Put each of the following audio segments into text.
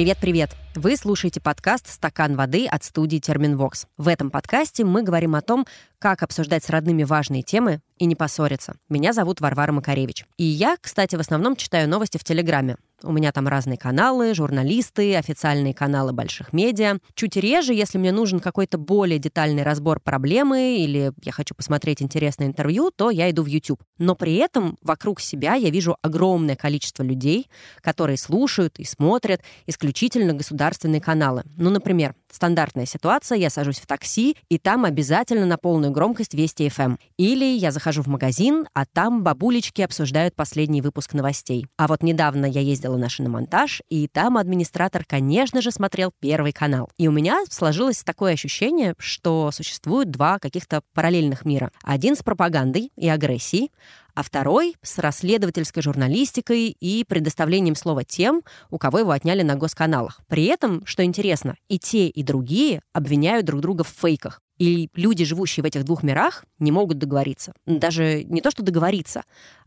Привет-привет! Вы слушаете подкаст «Стакан воды» от студии «Терминвокс». В этом подкасте мы говорим о том, как обсуждать с родными важные темы и не поссориться. Меня зовут Варвара Макаревич. И я, кстати, в основном читаю новости в Телеграме. У меня там разные каналы, журналисты, официальные каналы больших медиа. Чуть реже, если мне нужен какой-то более детальный разбор проблемы или я хочу посмотреть интересное интервью, то я иду в YouTube. Но при этом вокруг себя я вижу огромное количество людей, которые слушают и смотрят исключительно государственные каналы. Ну, например, стандартная ситуация, я сажусь в такси, и там обязательно на полную громкость Вести FM. Эм. Или я захожу в магазин, а там бабулечки обсуждают последний выпуск новостей. А вот недавно я ездила ездила на шиномонтаж, и там администратор, конечно же, смотрел Первый канал. И у меня сложилось такое ощущение, что существуют два каких-то параллельных мира. Один с пропагандой и агрессией, а второй с расследовательской журналистикой и предоставлением слова тем, у кого его отняли на госканалах. При этом, что интересно, и те, и другие обвиняют друг друга в фейках. И люди, живущие в этих двух мирах, не могут договориться. Даже не то, что договориться,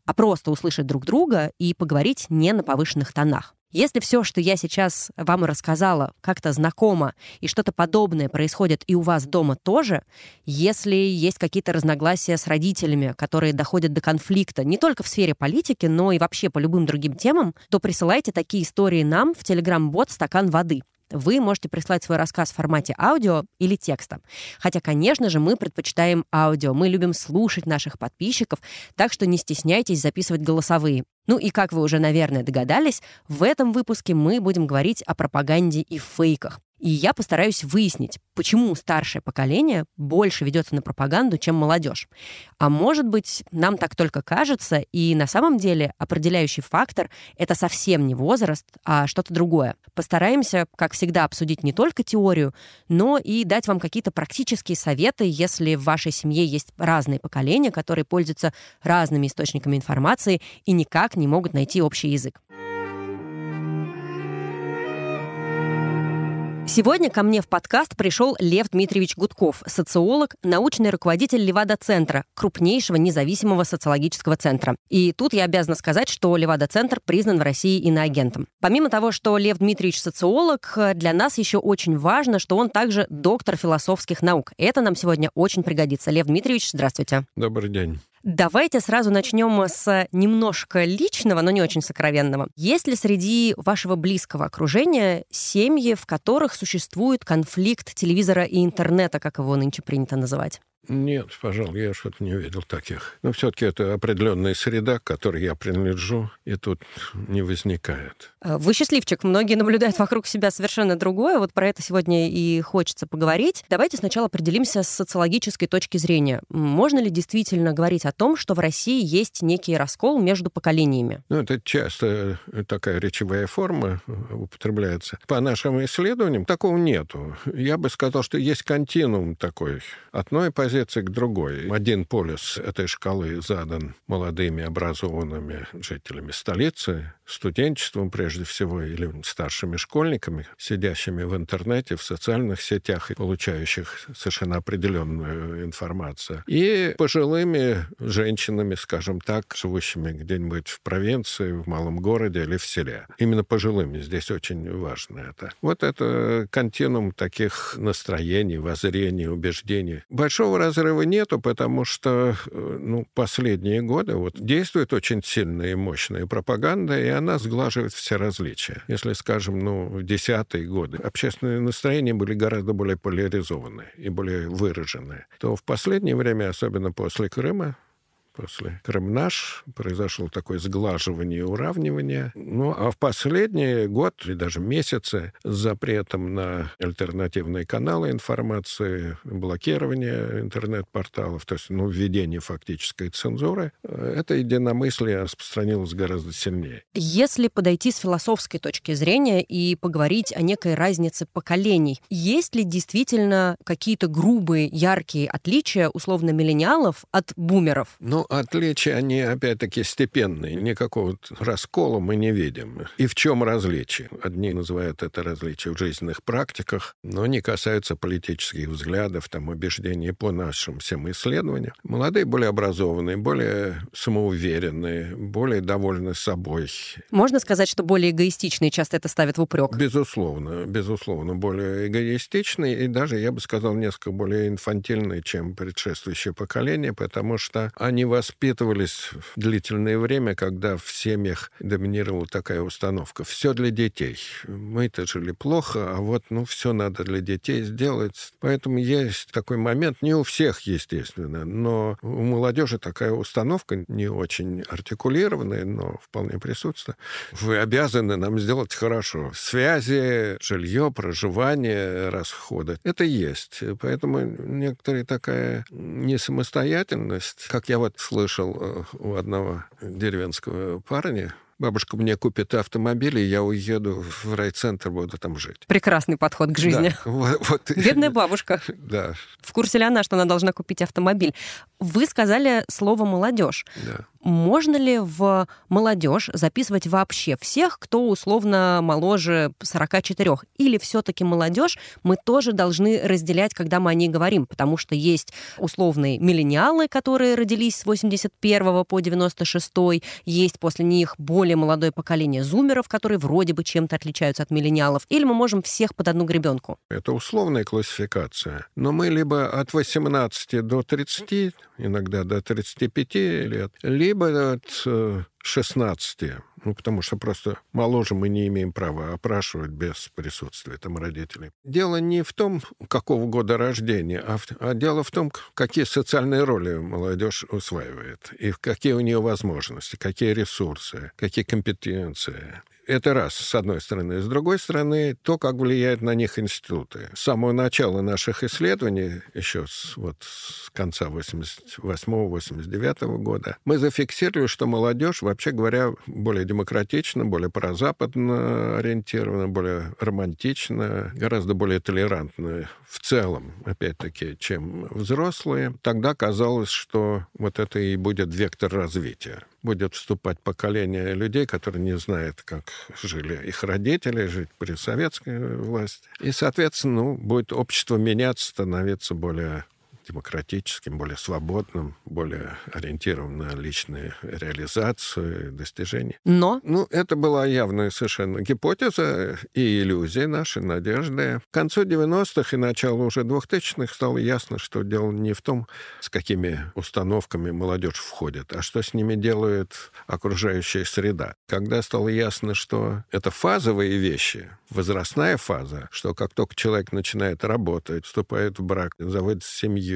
а просто услышать друг друга и поговорить не на повышенных тонах. Если все, что я сейчас вам рассказала, как-то знакомо, и что-то подобное происходит и у вас дома тоже, если есть какие-то разногласия с родителями, которые доходят до конфликта не только в сфере политики, но и вообще по любым другим темам, то присылайте такие истории нам в телеграм-бот «Стакан воды» вы можете прислать свой рассказ в формате аудио или текста. Хотя, конечно же, мы предпочитаем аудио. Мы любим слушать наших подписчиков, так что не стесняйтесь записывать голосовые. Ну и, как вы уже, наверное, догадались, в этом выпуске мы будем говорить о пропаганде и фейках. И я постараюсь выяснить, почему старшее поколение больше ведется на пропаганду, чем молодежь. А может быть, нам так только кажется, и на самом деле определяющий фактор — это совсем не возраст, а что-то другое. Постараемся, как всегда, обсудить не только теорию, но и дать вам какие-то практические советы, если в вашей семье есть разные поколения, которые пользуются разными источниками информации и никак не могут найти общий язык. Сегодня ко мне в подкаст пришел Лев Дмитриевич Гудков, социолог, научный руководитель Левада-центра, крупнейшего независимого социологического центра. И тут я обязана сказать, что Левада-центр признан в России иноагентом. Помимо того, что Лев Дмитриевич социолог, для нас еще очень важно, что он также доктор философских наук. Это нам сегодня очень пригодится. Лев Дмитриевич, здравствуйте. Добрый день. Давайте сразу начнем с немножко личного, но не очень сокровенного. Есть ли среди вашего близкого окружения семьи, в которых существует конфликт телевизора и интернета, как его нынче принято называть? Нет, пожалуй, я что-то не увидел таких. Но все-таки это определенная среда, к которой я принадлежу, и тут не возникает. А, вы счастливчик. Многие наблюдают вокруг себя совершенно другое. Вот про это сегодня и хочется поговорить. Давайте сначала определимся с социологической точки зрения. Можно ли действительно говорить о том, что в России есть некий раскол между поколениями? Ну, это часто такая речевая форма употребляется. По нашим исследованиям такого нету. Я бы сказал, что есть континуум такой. Одной позиции позиции к другой. Один полюс этой шкалы задан молодыми образованными жителями столицы, студенчеством прежде всего, или старшими школьниками, сидящими в интернете, в социальных сетях и получающих совершенно определенную информацию. И пожилыми женщинами, скажем так, живущими где-нибудь в провинции, в малом городе или в селе. Именно пожилыми здесь очень важно это. Вот это континуум таких настроений, воззрений, убеждений. Большого разрыва нету, потому что э, ну, последние годы вот действует очень сильная и мощная пропаганда, и она сглаживает все различия. Если, скажем, ну, в десятые годы общественные настроения были гораздо более поляризованы и более выражены, то в последнее время, особенно после Крыма, после Крым наш произошло такое сглаживание и уравнивание. Ну, а в последний год или даже месяцы с запретом на альтернативные каналы информации, блокирование интернет-порталов, то есть ну, введение фактической цензуры, это единомыслие распространилось гораздо сильнее. Если подойти с философской точки зрения и поговорить о некой разнице поколений, есть ли действительно какие-то грубые, яркие отличия условно миллениалов от бумеров? Ну, Отличия, они, опять-таки, степенные. Никакого раскола мы не видим. И в чем различие? Одни называют это различие в жизненных практиках, но не касаются политических взглядов, там, убеждений по нашим всем исследованиям. Молодые более образованные, более самоуверенные, более довольны собой. Можно сказать, что более эгоистичные часто это ставят в упрек? Безусловно, безусловно, более эгоистичные и даже, я бы сказал, несколько более инфантильные, чем предшествующее поколение, потому что они воспитывались в длительное время, когда в семьях доминировала такая установка. Все для детей. Мы-то жили плохо, а вот, ну, все надо для детей сделать. Поэтому есть такой момент, не у всех, естественно, но у молодежи такая установка не очень артикулированная, но вполне присутствует. Вы обязаны нам сделать хорошо. Связи, жилье, проживание, расходы. Это есть. Поэтому некоторая такая несамостоятельность, как я вот слышал э, у одного деревенского парня, бабушка мне купит автомобиль, и я уеду в райцентр, буду там жить. Прекрасный подход к жизни. Да, вот, вот. Бедная бабушка. Да. В курсе ли она, что она должна купить автомобиль? Вы сказали слово «молодежь». Да. Можно ли в молодежь записывать вообще всех, кто условно моложе 44? Или все-таки молодежь мы тоже должны разделять, когда мы о ней говорим? Потому что есть условные миллениалы, которые родились с 81 по 96, есть после них более молодое поколение зумеров, которые вроде бы чем-то отличаются от миллениалов. Или мы можем всех под одну гребенку? Это условная классификация. Но мы либо от 18 до 30 иногда до 35 лет, либо от 16, э, ну, потому что просто моложе мы не имеем права опрашивать без присутствия там родителей. Дело не в том, какого года рождения, а, в, а дело в том, какие социальные роли молодежь усваивает, и какие у нее возможности, какие ресурсы, какие компетенции. Это раз, с одной стороны. С другой стороны, то, как влияют на них институты. С самого начала наших исследований, еще с, вот, с конца 88-89 года, мы зафиксировали, что молодежь, вообще говоря, более демократична, более прозападно ориентирована, более романтична, гораздо более толерантна в целом, опять-таки, чем взрослые. Тогда казалось, что вот это и будет вектор развития будет вступать поколение людей, которые не знают, как жили их родители, жить при советской власти. И, соответственно, ну, будет общество меняться, становиться более демократическим, более свободным, более ориентированным на личные реализацию, достижения. Но? Ну, это была явная совершенно гипотеза и иллюзия нашей надежды. К концу 90-х и началу уже 2000-х стало ясно, что дело не в том, с какими установками молодежь входит, а что с ними делает окружающая среда. Когда стало ясно, что это фазовые вещи, возрастная фаза, что как только человек начинает работать, вступает в брак, заводит семью,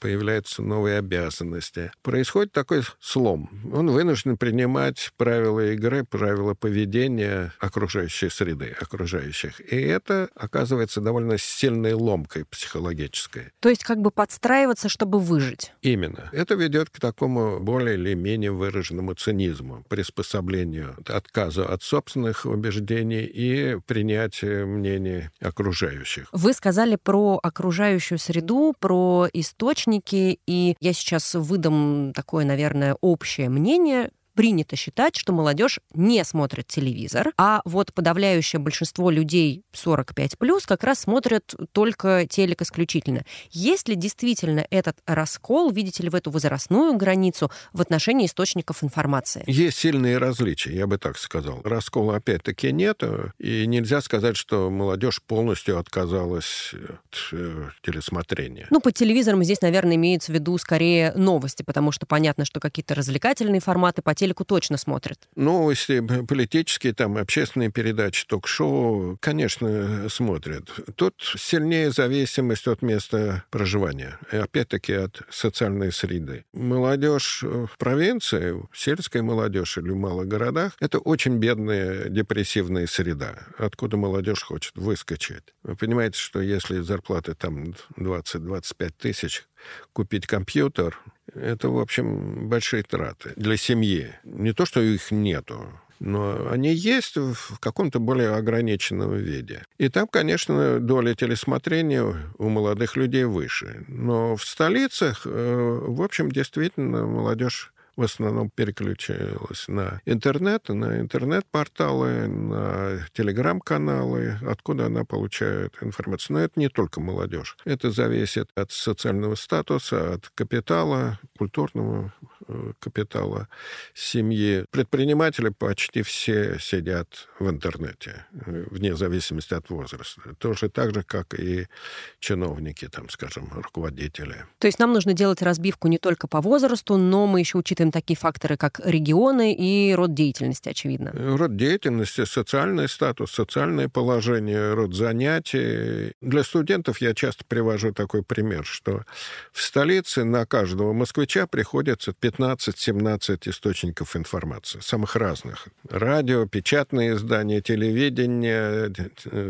появляются новые обязанности. Происходит такой слом. Он вынужден принимать правила игры, правила поведения окружающей среды, окружающих. И это оказывается довольно сильной ломкой психологической. То есть как бы подстраиваться, чтобы выжить. Именно. Это ведет к такому более или менее выраженному цинизму, приспособлению, отказу от собственных убеждений и принятию мнений окружающих. Вы сказали про окружающую среду, про источники, и я сейчас выдам такое, наверное, общее мнение, принято считать, что молодежь не смотрит телевизор, а вот подавляющее большинство людей 45 плюс как раз смотрят только телек исключительно. Есть ли действительно этот раскол, видите ли, в эту возрастную границу в отношении источников информации? Есть сильные различия, я бы так сказал. Раскола опять-таки нет, и нельзя сказать, что молодежь полностью отказалась от э, телесмотрения. Ну, по телевизорам здесь, наверное, имеется в виду скорее новости, потому что понятно, что какие-то развлекательные форматы по телеку точно смотрят? Новости, политические, там, общественные передачи, ток-шоу, конечно, смотрят. Тут сильнее зависимость от места проживания. И опять-таки от социальной среды. Молодежь в провинции, сельская молодежь или в малых городах, это очень бедная депрессивная среда, откуда молодежь хочет выскочить. Вы понимаете, что если зарплаты там 20-25 тысяч, купить компьютер, это, в общем, большие траты для семьи. Не то, что их нету, но они есть в каком-то более ограниченном виде. И там, конечно, доля телесмотрения у молодых людей выше. Но в столицах, э, в общем, действительно, молодежь в основном переключилась на интернет, на интернет-порталы, на телеграм-каналы, откуда она получает информацию. Но это не только молодежь. Это зависит от социального статуса, от капитала, культурного э, капитала семьи. Предприниматели почти все сидят в интернете, э, вне зависимости от возраста. Тоже так же, как и чиновники, там, скажем, руководители. То есть нам нужно делать разбивку не только по возрасту, но мы еще учитываем такие факторы, как регионы и род деятельности, очевидно. Род деятельности, социальный статус, социальное положение, род занятий. Для студентов я часто привожу такой пример, что в столице на каждого москвича приходится 15-17 источников информации, самых разных. Радио, печатные издания, телевидение,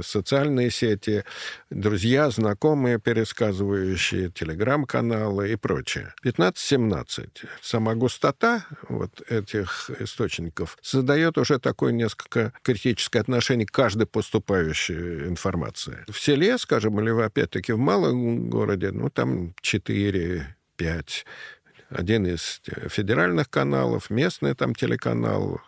социальные сети, друзья, знакомые, пересказывающие, телеграм-каналы и прочее. 15-17. Сама густота вот этих источников создает уже такое несколько критическое отношение к каждой поступающей информации. В селе, скажем, или опять-таки в малом городе, ну, там 4-5 один из федеральных каналов, местный там телеканал,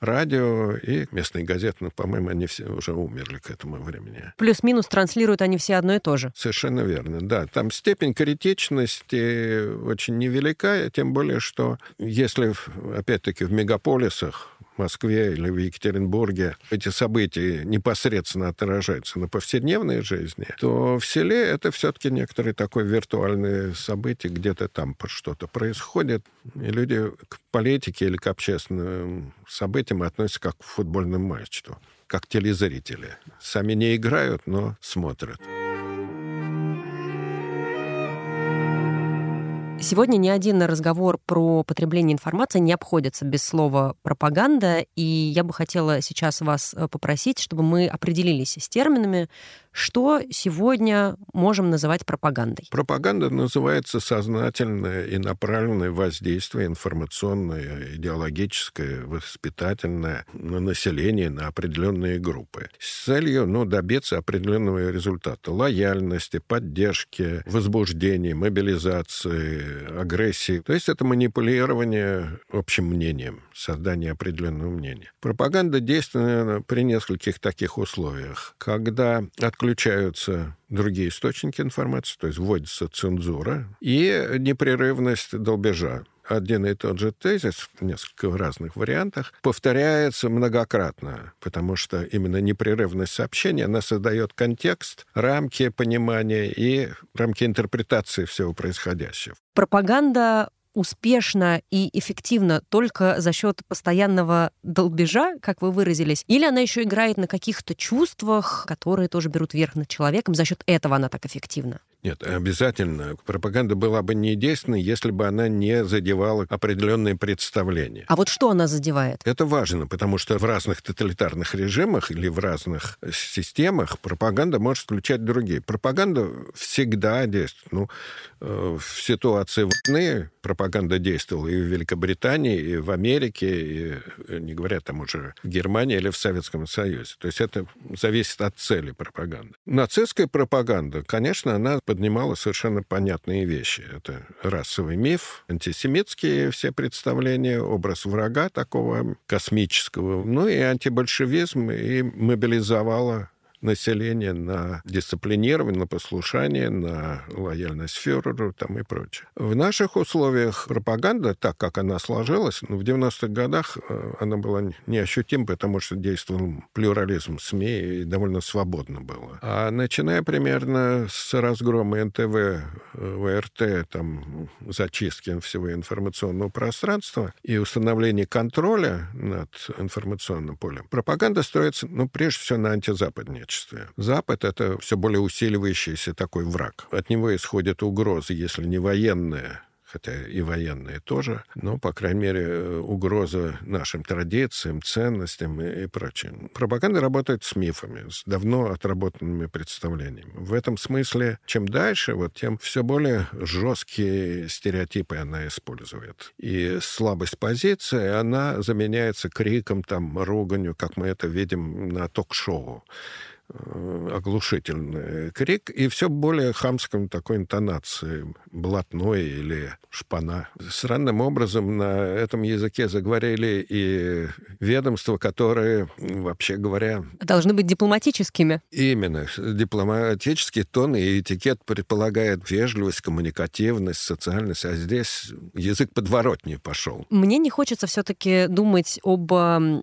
радио и местные газеты. Ну, по-моему, они все уже умерли к этому времени. Плюс-минус транслируют они все одно и то же. Совершенно верно, да. Там степень критичности очень невелика, тем более, что если, опять-таки, в мегаполисах Москве или в Екатеринбурге эти события непосредственно отражаются на повседневной жизни, то в селе это все-таки некоторые такое виртуальные события, где-то там что-то происходит, и люди к политике или к общественным событиям относятся как к футбольному матчу, как телезрители. Сами не играют, но смотрят. Сегодня ни один разговор про потребление информации не обходится без слова пропаганда, и я бы хотела сейчас вас э, попросить, чтобы мы определились с терминами, что сегодня можем называть пропагандой? Пропаганда называется сознательное и направленное воздействие информационное, идеологическое, воспитательное на население, на определенные группы. С целью ну, добиться определенного результата. Лояльности, поддержки, возбуждения, мобилизации, агрессии. То есть это манипулирование общим мнением, создание определенного мнения. Пропаганда действует при нескольких таких условиях. Когда от отключаются другие источники информации, то есть вводится цензура и непрерывность долбежа один и тот же тезис в несколько разных вариантах повторяется многократно, потому что именно непрерывность сообщения, она создает контекст, рамки понимания и рамки интерпретации всего происходящего. Пропаганда успешно и эффективно только за счет постоянного долбежа, как вы выразились, или она еще играет на каких-то чувствах, которые тоже берут верх над человеком, за счет этого она так эффективна? Нет, обязательно. Пропаганда была бы недейственной, если бы она не задевала определенные представления. А вот что она задевает? Это важно, потому что в разных тоталитарных режимах или в разных системах пропаганда может включать другие. Пропаганда всегда действует. Ну, э, в ситуации войны пропаганда действовала и в Великобритании, и в Америке, и, э, не говоря там уже в Германии или в Советском Союзе. То есть это зависит от цели пропаганды. Нацистская пропаганда, конечно, она поднимала совершенно понятные вещи. Это расовый миф, антисемитские все представления, образ врага такого космического, ну и антибольшевизм, и мобилизовала население на дисциплинирование, на послушание, на лояльность фюреру там и прочее. В наших условиях пропаганда, так как она сложилась, ну, в 90-х годах э, она была неощутима, потому что действовал плюрализм СМИ и довольно свободно было. А начиная примерно с разгрома НТВ, э, ВРТ, там, зачистки всего информационного пространства и установления контроля над информационным полем, пропаганда строится, ну, прежде всего, на антизападнее качестве. Запад — это все более усиливающийся такой враг. От него исходят угрозы, если не военные, хотя и военные тоже, но, по крайней мере, угроза нашим традициям, ценностям и, и прочим. Пропаганда работает с мифами, с давно отработанными представлениями. В этом смысле, чем дальше, вот тем все более жесткие стереотипы она использует. И слабость позиции, она заменяется криком, там, руганью, как мы это видим на ток-шоу э, оглушительный крик, и все более хамском такой интонации, блатной или шпана. Странным образом на этом языке заговорили и ведомства, которые, вообще говоря... Должны быть дипломатическими. Именно. Дипломатический тон и этикет предполагает вежливость, коммуникативность, социальность, а здесь язык подворотнее пошел. Мне не хочется все-таки думать об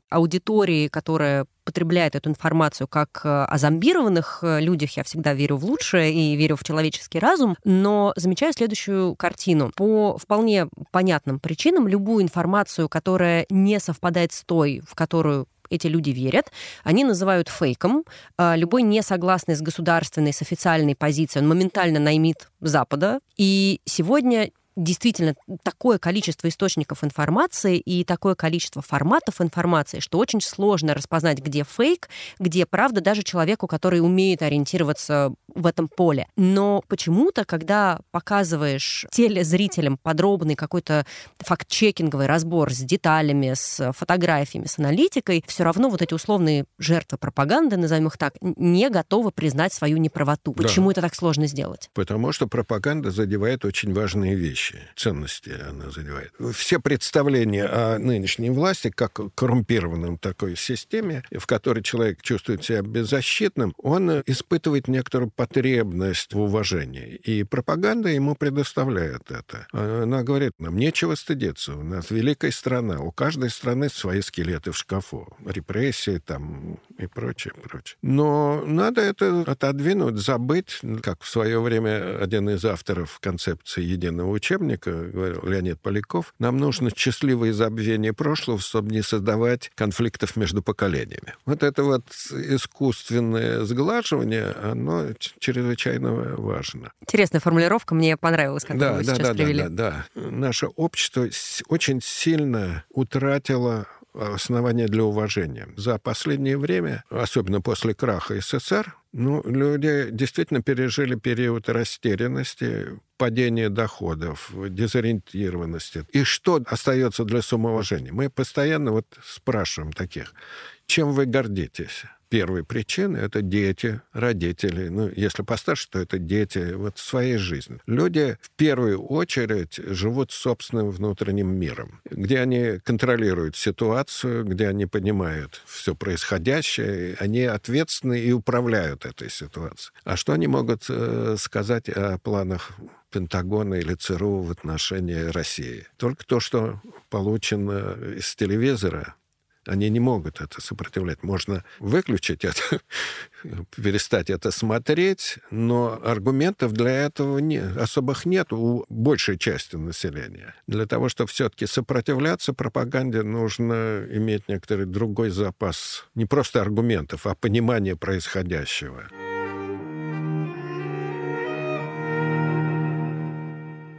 аудитории, которая потребляет эту информацию как э, о зомбированных э, людях, я всегда верю в лучшее и верю в человеческий разум, но замечаю следующую картину. По вполне понятным причинам любую информацию, которая не совпадает с той, в которую эти люди верят, они называют фейком. А любой несогласный с государственной, с официальной позицией, он моментально наймит Запада. И сегодня действительно такое количество источников информации и такое количество форматов информации, что очень сложно распознать, где фейк, где правда даже человеку, который умеет ориентироваться в этом поле. Но почему-то, когда показываешь телезрителям подробный какой-то факт-чекинговый разбор с деталями, с фотографиями, с аналитикой, все равно вот эти условные жертвы пропаганды, назовем их так, не готовы признать свою неправоту. Почему да. это так сложно сделать? Потому что пропаганда задевает очень важные вещи вещи, ценности она задевает. Все представления о нынешней власти, как коррумпированном такой системе, в которой человек чувствует себя беззащитным, он испытывает некоторую потребность в уважении. И пропаганда ему предоставляет это. Она говорит, нам нечего стыдиться, у нас великая страна, у каждой страны свои скелеты в шкафу, репрессии там и прочее, прочее. Но надо это отодвинуть, забыть, как в свое время один из авторов концепции единого учебника учебника, говорил Леонид Поляков, нам нужно счастливое забвение прошлого, чтобы не создавать конфликтов между поколениями. Вот это вот искусственное сглаживание, оно чрезвычайно важно. Интересная формулировка, мне понравилась, как да, вы да, сейчас да, привели. Да, да, да. Наше общество очень сильно утратило основания для уважения. За последнее время, особенно после краха СССР, ну, люди действительно пережили период растерянности, падения доходов, дезориентированности. И что остается для самоуважения? Мы постоянно вот спрашиваем таких, чем вы гордитесь? Первой причиной это дети, родители. Ну, если постарше, то это дети вот своей жизни. Люди в первую очередь живут собственным внутренним миром, где они контролируют ситуацию, где они понимают все происходящее, они ответственны и управляют этой ситуацией. А что они могут э, сказать о планах Пентагона или ЦРУ в отношении России? Только то, что получено из телевизора, они не могут это сопротивлять. Можно выключить это, перестать это смотреть, но аргументов для этого не, особых нет у большей части населения. Для того, чтобы все-таки сопротивляться пропаганде, нужно иметь некоторый другой запас не просто аргументов, а понимания происходящего.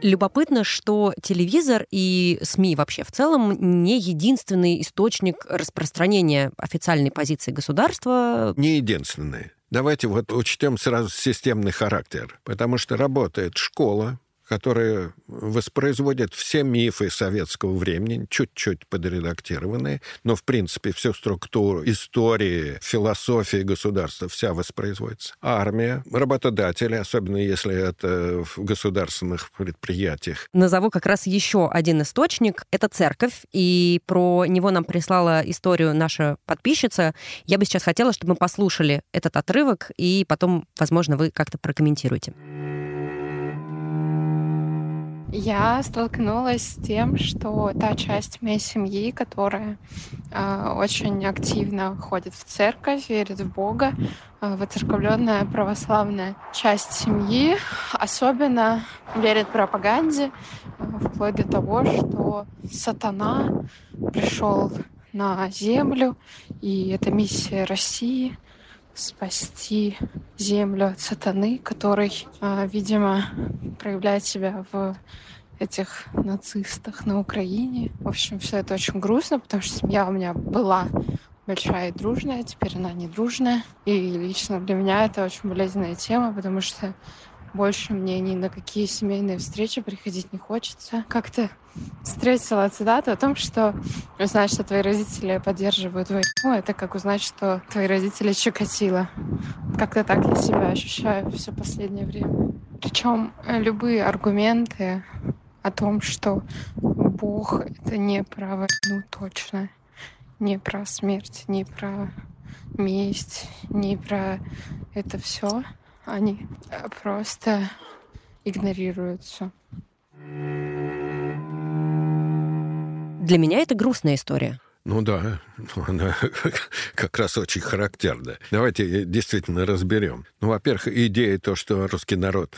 Любопытно, что телевизор и СМИ вообще в целом не единственный источник распространения официальной позиции государства. Не единственный. Давайте вот учтем сразу системный характер, потому что работает школа, которые воспроизводят все мифы советского времени, чуть-чуть подредактированные, но, в принципе, всю структуру истории, философии государства вся воспроизводится. Армия, работодатели, особенно если это в государственных предприятиях. Назову как раз еще один источник. Это церковь, и про него нам прислала историю наша подписчица. Я бы сейчас хотела, чтобы мы послушали этот отрывок, и потом, возможно, вы как-то прокомментируете я столкнулась с тем, что та часть моей семьи, которая э, очень активно ходит в церковь, верит в Бога, э, воцерковленная православная часть семьи, особенно верит пропаганде, э, вплоть до того, что сатана пришел на землю, и это миссия России спасти землю от сатаны, который, а, видимо, проявляет себя в этих нацистах на Украине. В общем, все это очень грустно, потому что семья у меня была большая и дружная, теперь она не дружная. И лично для меня это очень болезненная тема, потому что больше мне ни на какие семейные встречи приходить не хочется. Как-то встретила цитату о том, что узнать, что твои родители поддерживают войну, это как узнать, что твои родители Чикатило. Как-то так я себя ощущаю все последнее время. Причем э, любые аргументы о том, что Бог — это не про войну точно, не про смерть, не про месть, не про это все, они просто игнорируются. Для меня это грустная история. Ну да, она как раз очень характерна. Давайте действительно разберем. Ну, во-первых, идея то, что русский народ,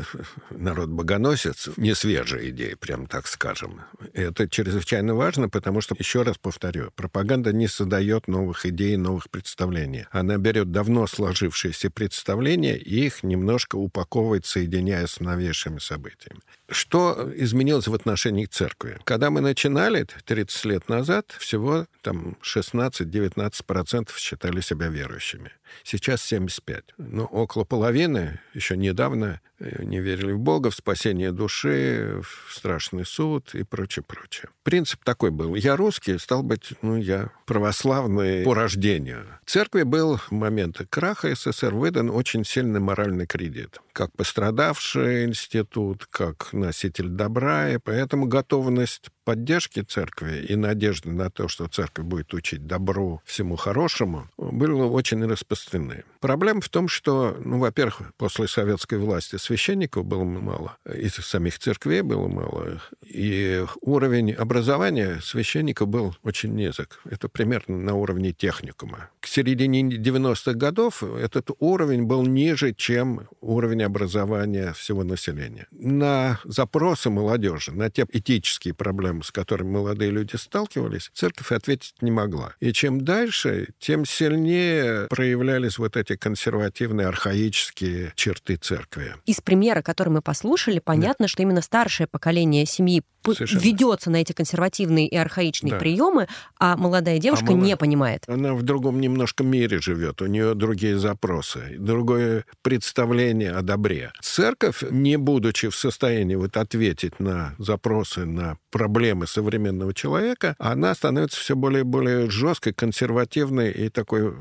народ богоносец, не свежая идея, прям так скажем. Это чрезвычайно важно, потому что, еще раз повторю, пропаганда не создает новых идей, новых представлений. Она берет давно сложившиеся представления и их немножко упаковывает, соединяя с новейшими событиями. Что изменилось в отношении церкви? Когда мы начинали 30 лет назад, всего там 16-19% считали себя верующими. Сейчас 75. Но около половины еще недавно э, не верили в Бога, в спасение души, в страшный суд и прочее, прочее. Принцип такой был. Я русский, стал быть, ну, я православный по рождению. Церкви был в момент краха СССР выдан очень сильный моральный кредит. Как пострадавший институт, как носитель добра, и поэтому готовность поддержки церкви и надежды на то, что церковь будет учить добру, всему хорошему, было очень распространены. Проблема в том, что, ну, во-первых, после советской власти священников было мало, и самих церквей было мало, и уровень образования священников был очень низок. Это примерно на уровне техникума. К середине 90-х годов этот уровень был ниже, чем уровень образования всего населения. На запросы молодежи, на те этические проблемы, проблем, с которыми молодые люди сталкивались, церковь ответить не могла. И чем дальше, тем сильнее проявлялись вот эти консервативные, архаические черты церкви. Из примера, который мы послушали, понятно, да. что именно старшее поколение семьи Совершенно. ведется на эти консервативные и архаичные да. приемы, а молодая девушка а мало... не понимает. Она в другом немножко мире живет, у нее другие запросы, другое представление о добре. Церковь, не будучи в состоянии вот ответить на запросы, на проблемы современного человека, она становится все более и более жесткой, консервативной и такой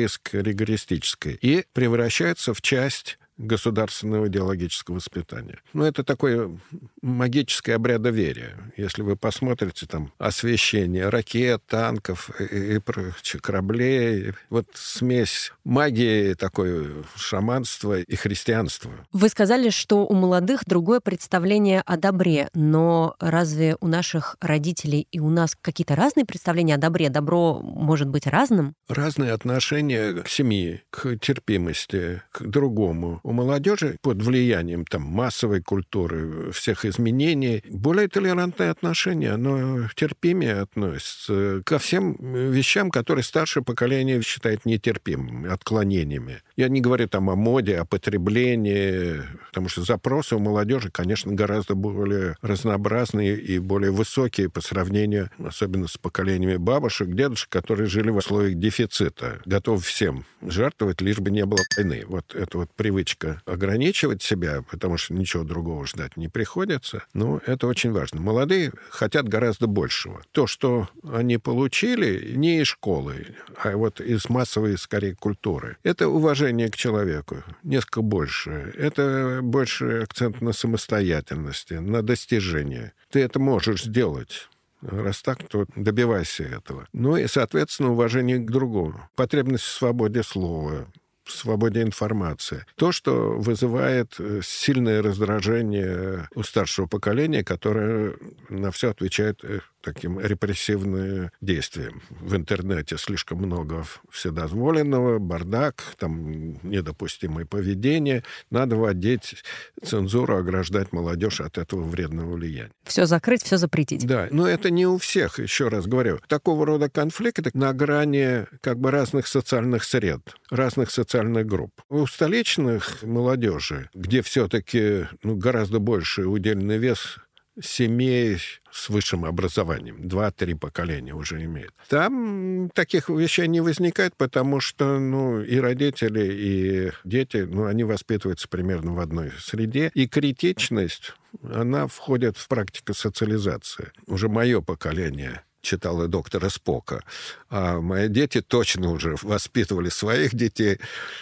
фундаменталистской, ригористической, и превращается в часть государственного идеологического воспитания. Ну, это такое магическое обрядоверие. Если вы посмотрите там освещение ракет, танков и, и прочих кораблей, вот смесь магии, такое шаманства и христианства. Вы сказали, что у молодых другое представление о добре, но разве у наших родителей и у нас какие-то разные представления о добре? Добро может быть разным? Разные отношения к семье, к терпимости, к другому у молодежи под влиянием там, массовой культуры, всех изменений, более толерантное отношение, оно терпимее относится ко всем вещам, которые старшее поколение считает нетерпимыми, отклонениями. Я не говорю там о моде, о потреблении, потому что запросы у молодежи, конечно, гораздо более разнообразные и более высокие по сравнению, особенно с поколениями бабушек, дедушек, которые жили в условиях дефицита, готовы всем жертвовать, лишь бы не было войны. Вот это вот привычка привычка ограничивать себя, потому что ничего другого ждать не приходится, ну, это очень важно. Молодые хотят гораздо большего. То, что они получили не из школы, а вот из массовой, скорее, культуры, это уважение к человеку, несколько больше. Это больше акцент на самостоятельности, на достижение. Ты это можешь сделать. Раз так, то добивайся этого. Ну и, соответственно, уважение к другому. Потребность в свободе слова, свободе информации. То, что вызывает э, сильное раздражение у старшего поколения, которое на все отвечает э, таким репрессивным действием. В интернете слишком много вседозволенного, бардак, там недопустимое поведение. Надо вводить цензуру, ограждать молодежь от этого вредного влияния. Все закрыть, все запретить. Да, но это не у всех, еще раз говорю. Такого рода конфликты на грани как бы разных социальных сред, разных социальных групп. У столичных молодежи, где все-таки ну, гораздо больше удельный вес семей с высшим образованием. Два-три поколения уже имеют. Там таких вещей не возникает, потому что ну, и родители, и дети, ну, они воспитываются примерно в одной среде. И критичность, она входит в практику социализации. Уже мое поколение читала доктора Спока. А мои дети точно уже воспитывали своих детей,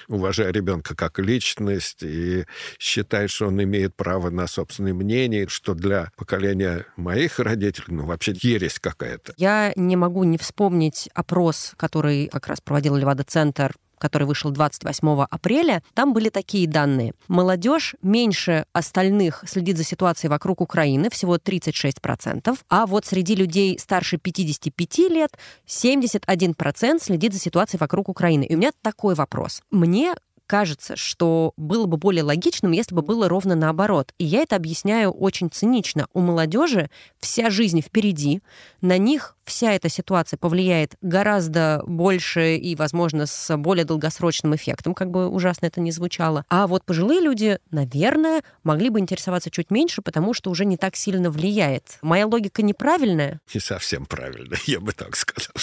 уважая ребенка как личность и считая, что он имеет право на собственное мнение, что для поколения моих родителей, ну, вообще ересь какая-то. Я не могу не вспомнить опрос, который как раз проводил Левада-центр который вышел 28 апреля, там были такие данные. Молодежь меньше остальных следит за ситуацией вокруг Украины, всего 36%, а вот среди людей старше 55 лет 71% следит за ситуацией вокруг Украины. И у меня такой вопрос. Мне кажется, что было бы более логичным, если бы было ровно наоборот. И я это объясняю очень цинично. У молодежи вся жизнь впереди, на них вся эта ситуация повлияет гораздо больше и, возможно, с более долгосрочным эффектом, как бы ужасно это ни звучало. А вот пожилые люди, наверное, могли бы интересоваться чуть меньше, потому что уже не так сильно влияет. Моя логика неправильная? Не совсем правильная, я бы так сказал.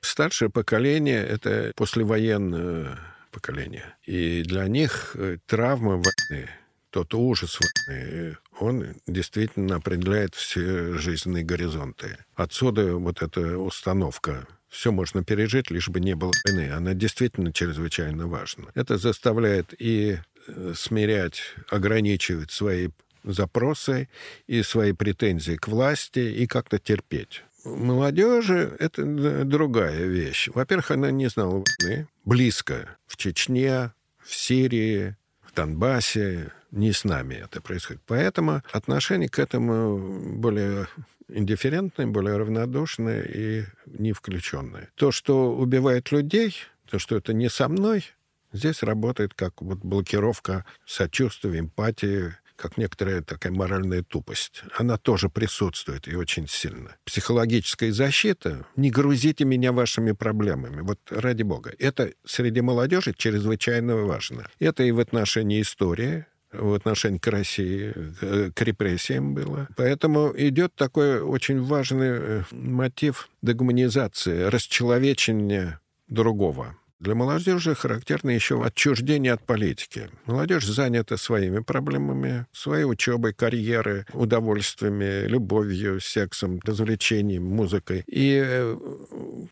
Старшее поколение — это послевоенное поколения. И для них э, травма войны, тот ужас войны, он действительно определяет все жизненные горизонты. Отсюда вот эта установка все можно пережить, лишь бы не было войны. Она действительно чрезвычайно важна. Это заставляет и э, смирять, ограничивать свои запросы и свои претензии к власти и как-то терпеть молодежи это другая вещь. Во-первых, она не знала войны. Близко. В Чечне, в Сирии, в Донбассе. Не с нами это происходит. Поэтому отношение к этому более индифферентное, более равнодушное и не включенное. То, что убивает людей, то, что это не со мной, здесь работает как вот блокировка сочувствия, эмпатии, как некоторая такая моральная тупость. Она тоже присутствует и очень сильно. Психологическая защита. Не грузите меня вашими проблемами. Вот ради бога. Это среди молодежи чрезвычайно важно. Это и в отношении истории, в отношении к России, к репрессиям было. Поэтому идет такой очень важный э, мотив дегуманизации, расчеловечения другого. Для молодежи характерно еще отчуждение от политики. Молодежь занята своими проблемами, своей учебой, карьерой, удовольствиями, любовью, сексом, развлечением, музыкой. И э,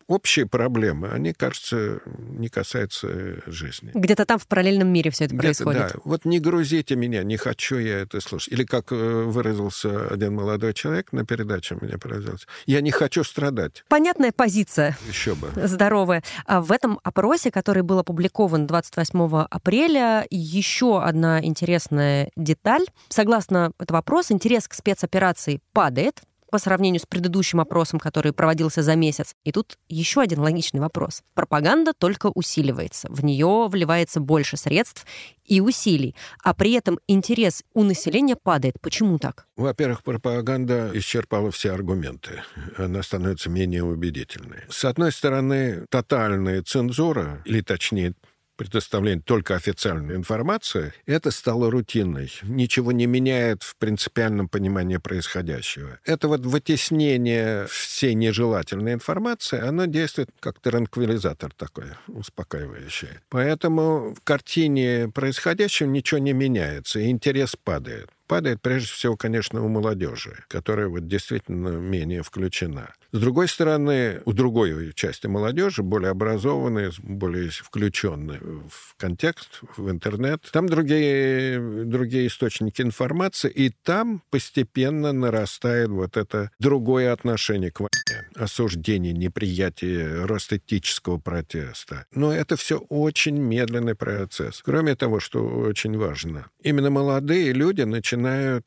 общие проблемы, они, кажется, не касаются жизни. Где-то там в параллельном мире все это происходит. Да, вот не грузите меня, не хочу я это слушать. Или как э, выразился один молодой человек на передаче у меня произвелся, я не хочу страдать. Понятная позиция. Еще бы. Здоровая. А в этом опросе опросе, который был опубликован 28 апреля, еще одна интересная деталь. Согласно этого опроса, интерес к спецоперации падает по сравнению с предыдущим опросом, который проводился за месяц. И тут еще один логичный вопрос. Пропаганда только усиливается. В нее вливается больше средств и усилий, а при этом интерес у населения падает. Почему так? Во-первых, пропаганда исчерпала все аргументы. Она становится менее убедительной. С одной стороны, тотальная цензура, или точнее предоставление только официальной информации, это стало рутиной. Ничего не меняет в принципиальном понимании происходящего. Это вот вытеснение всей нежелательной информации, оно действует как транквилизатор такой, успокаивающий. Поэтому в картине происходящего ничего не меняется, и интерес падает падает прежде всего, конечно, у молодежи, которая вот действительно менее включена. С другой стороны, у другой части молодежи, более образованные, более включенные в контекст, в интернет, там другие, другие источники информации, и там постепенно нарастает вот это другое отношение к войне, осуждение, неприятие, рост этического протеста. Но это все очень медленный процесс. Кроме того, что очень важно, именно молодые люди начинают,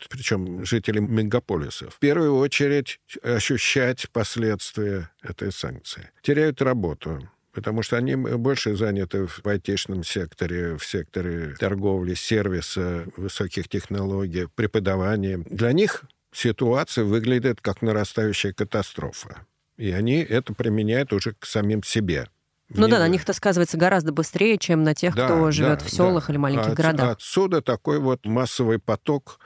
причем жители мегаполисов, в первую очередь ощущать последствия этой санкции. Теряют работу, потому что они больше заняты в айтишном секторе, в секторе торговли, сервиса, высоких технологий, преподавания. Для них ситуация выглядит как нарастающая катастрофа. И они это применяют уже к самим себе. Ну да, на них это сказывается гораздо быстрее, чем на тех, да, кто живет да, в селах да. или маленьких От, городах. Отсюда такой вот массовый поток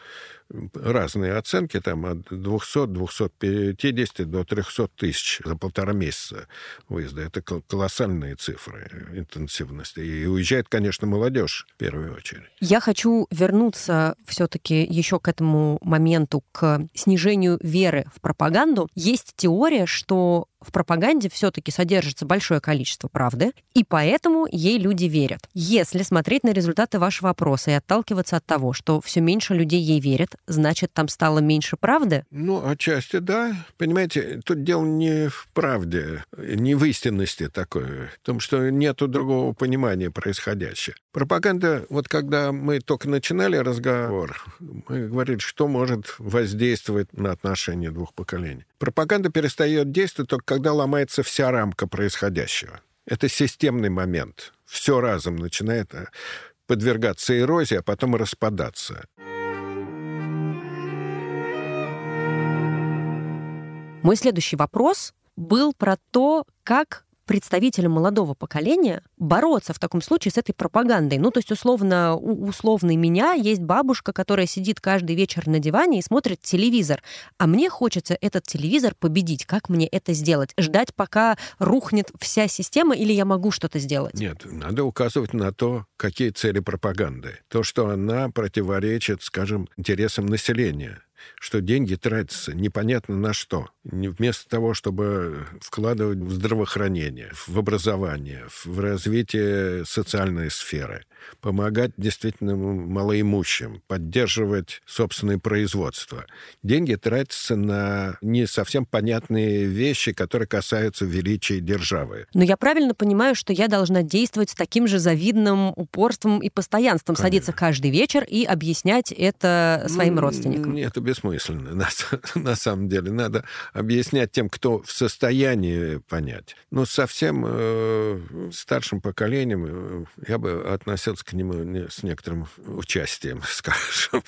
разные оценки, там от 200-250 до 300 тысяч за полтора месяца выезда. Это колоссальные цифры интенсивности. И уезжает, конечно, молодежь в первую очередь. Я хочу вернуться все-таки еще к этому моменту, к снижению веры в пропаганду. Есть теория, что в пропаганде все-таки содержится большое количество правды, и поэтому ей люди верят. Если смотреть на результаты вашего опроса и отталкиваться от того, что все меньше людей ей верят, значит, там стало меньше правды? Ну, отчасти да. Понимаете, тут дело не в правде, не в истинности такой, том, что нету другого понимания происходящего. Пропаганда, вот когда мы только начинали разговор, мы говорили, что может воздействовать на отношения двух поколений. Пропаганда перестает действовать только когда ломается вся рамка происходящего. Это системный момент. Все разом начинает э, подвергаться эрозии, а потом распадаться. Мой следующий вопрос был про то, как представителям молодого поколения бороться в таком случае с этой пропагандой. Ну, то есть, условно, у условной меня есть бабушка, которая сидит каждый вечер на диване и смотрит телевизор. А мне хочется этот телевизор победить. Как мне это сделать? Ждать, пока рухнет вся система, или я могу что-то сделать? Нет, надо указывать на то, какие цели пропаганды. То, что она противоречит, скажем, интересам населения что деньги тратятся непонятно на что. Вместо того, чтобы вкладывать в здравоохранение, в образование, в развитие социальной сферы – помогать действительно малоимущим, поддерживать собственное производство. Деньги тратятся на не совсем понятные вещи, которые касаются величия державы. Но я правильно понимаю, что я должна действовать с таким же завидным упорством и постоянством, Конечно. садиться каждый вечер и объяснять это своим ну, родственникам? Нет, бессмысленно. На, на самом деле надо объяснять тем, кто в состоянии понять. Но совсем э, старшим поколением э, я бы относился к нему с некоторым участием, скажем,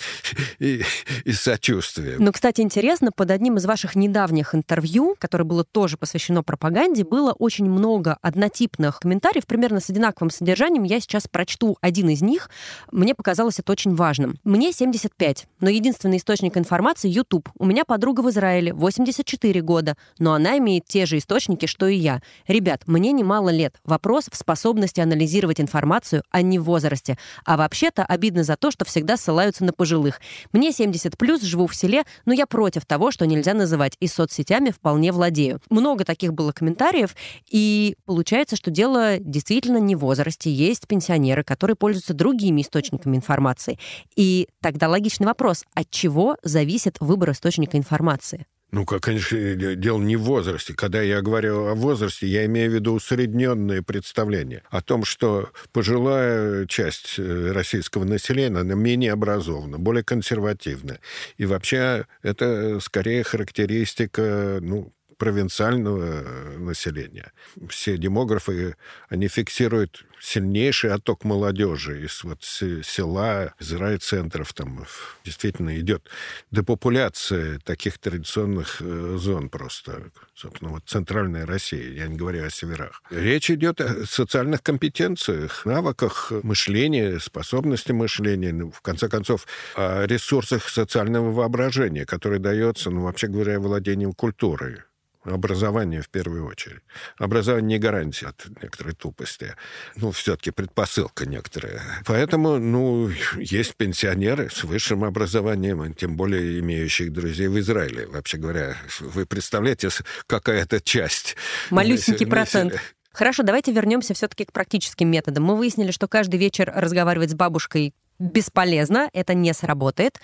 и, и сочувствием. Ну, кстати, интересно, под одним из ваших недавних интервью, которое было тоже посвящено пропаганде, было очень много однотипных комментариев, примерно с одинаковым содержанием. Я сейчас прочту один из них. Мне показалось это очень важным. Мне 75, но единственный источник информации — YouTube. У меня подруга в Израиле, 84 года, но она имеет те же источники, что и я. Ребят, мне немало лет. Вопрос в способности анализировать информацию, а не в возрасте. А вообще-то обидно за то, что всегда ссылаются на пожилых. Мне 70 плюс, живу в селе, но я против того, что нельзя называть, и соцсетями вполне владею. Много таких было комментариев, и получается, что дело действительно не в возрасте. Есть пенсионеры, которые пользуются другими источниками информации. И тогда логичный вопрос, от чего зависит выбор источника информации? Ну, как, конечно, дело не в возрасте. Когда я говорю о возрасте, я имею в виду усредненное представление о том, что пожилая часть э, российского населения, она менее образована, более консервативна. И вообще это скорее характеристика, ну, провинциального э, населения. Все демографы, они фиксируют сильнейший отток молодежи из вот села, из райцентров. Там действительно идет депопуляция таких традиционных э, зон просто. Собственно, вот центральная Россия, я не говорю о северах. Речь идет о социальных компетенциях, навыках мышления, способности мышления, ну, в конце концов, о ресурсах социального воображения, которые дается, ну, вообще говоря, владением культурой. Образование в первую очередь. Образование не гарантия от некоторой тупости. Ну, все-таки предпосылка некоторая. Поэтому, ну, есть пенсионеры с высшим образованием, тем более имеющих друзей в Израиле. Вообще говоря, вы представляете, какая это часть. Малюсенький процент. Хорошо, давайте вернемся все-таки к практическим методам. Мы выяснили, что каждый вечер разговаривать с бабушкой бесполезно, это не сработает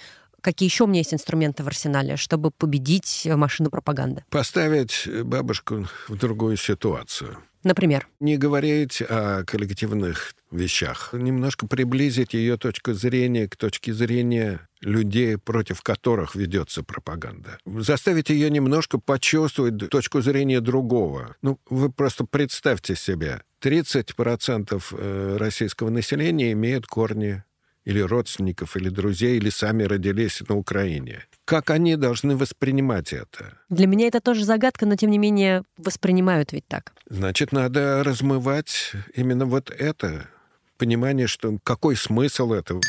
какие еще у меня есть инструменты в арсенале, чтобы победить машину пропаганды? Поставить бабушку в другую ситуацию. Например? Не говорить о коллективных вещах, немножко приблизить ее точку зрения к точке зрения людей, против которых ведется пропаганда. Заставить ее немножко почувствовать точку зрения другого. Ну, вы просто представьте себе, 30% э, российского населения имеют корни или родственников, или друзей, или сами родились на Украине. Как они должны воспринимать это? Для меня это тоже загадка, но тем не менее воспринимают ведь так. Значит, надо размывать именно вот это понимание, что какой смысл этого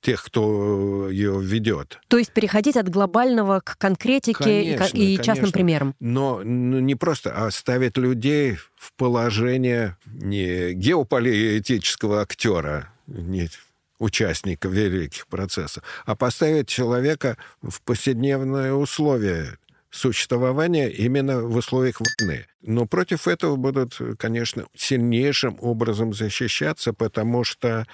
тех, кто ее ведет. То есть переходить от глобального к конкретике конечно, и, и конечно. частным примерам. Но ну, не просто, а ставить людей в положение не геополитического актера, не участника великих процессов, а поставить человека в повседневные условия существования именно в условиях войны. Но против этого будут, конечно, сильнейшим образом защищаться, потому что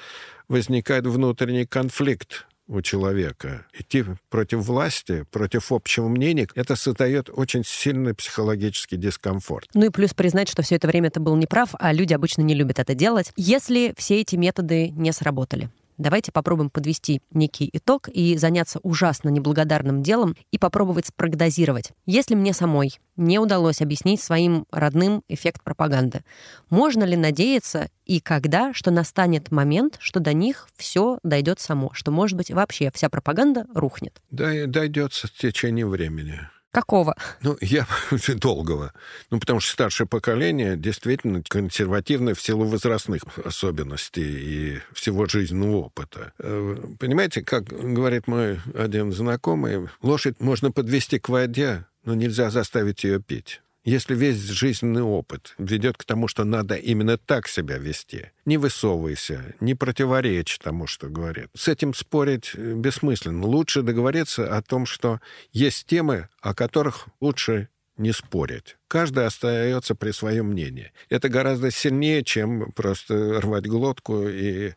возникает внутренний конфликт у человека. Идти против власти, против общего мнения, это создает очень сильный психологический дискомфорт. Ну и плюс признать, что все это время ты был неправ, а люди обычно не любят это делать, если все эти методы не сработали. Давайте попробуем подвести некий итог и заняться ужасно неблагодарным делом и попробовать спрогнозировать. Если мне самой не удалось объяснить своим родным эффект пропаганды, можно ли надеяться и когда, что настанет момент, что до них все дойдет само, что, может быть, вообще вся пропаганда рухнет? Да, дойдет в течение времени. Какого? Ну, я долгого. Ну, потому что старшее поколение действительно консервативное в силу возрастных особенностей и всего жизненного опыта. Э, понимаете, как говорит мой один знакомый, лошадь можно подвести к воде, но нельзя заставить ее пить. Если весь жизненный опыт ведет к тому, что надо именно так себя вести, не высовывайся, не противоречь тому, что говорят. С этим спорить э, бессмысленно. Лучше договориться о том, что есть темы, о которых лучше не спорить. Каждый остается при своем мнении. Это гораздо сильнее, чем просто рвать глотку и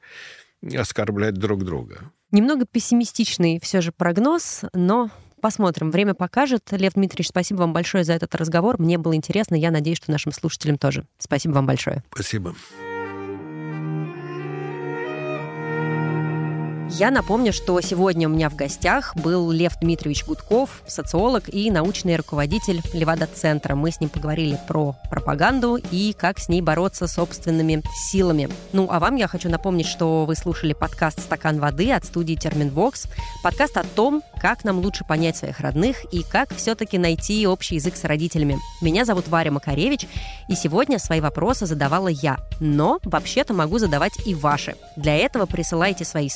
оскорблять друг друга. Немного пессимистичный все же прогноз, но Посмотрим. Время покажет. Лев Дмитриевич, спасибо вам большое за этот разговор. Мне было интересно. Я надеюсь, что нашим слушателям тоже. Спасибо вам большое. Спасибо. Я напомню, что сегодня у меня в гостях был Лев Дмитриевич Гудков, социолог и научный руководитель Левада-центра. Мы с ним поговорили про пропаганду и как с ней бороться собственными силами. Ну, а вам я хочу напомнить, что вы слушали подкаст «Стакан воды» от студии «Терменвокс». Подкаст о том, как нам лучше понять своих родных и как все-таки найти общий язык с родителями. Меня зовут Варя Макаревич, и сегодня свои вопросы задавала я. Но вообще-то могу задавать и ваши. Для этого присылайте свои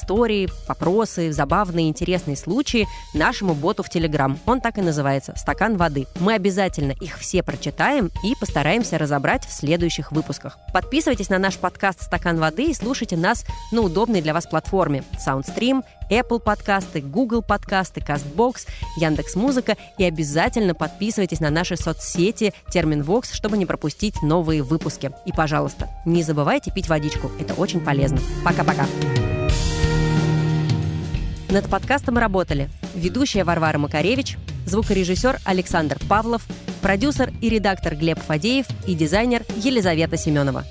истории, вопросы, забавные, интересные случаи нашему боту в Телеграм. Он так и называется «Стакан воды». Мы обязательно их все прочитаем и постараемся разобрать в следующих выпусках. Подписывайтесь на наш подкаст «Стакан воды» и слушайте нас на удобной для вас платформе SoundStream, Apple подкасты, Google подкасты, CastBox, Яндекс.Музыка и обязательно подписывайтесь на наши соцсети Терминвокс, чтобы не пропустить новые выпуски. И, пожалуйста, не забывайте пить водичку. Это очень полезно. Пока-пока. Над подкастом работали ведущая Варвара Макаревич, звукорежиссер Александр Павлов, продюсер и редактор Глеб Фадеев и дизайнер Елизавета Семенова.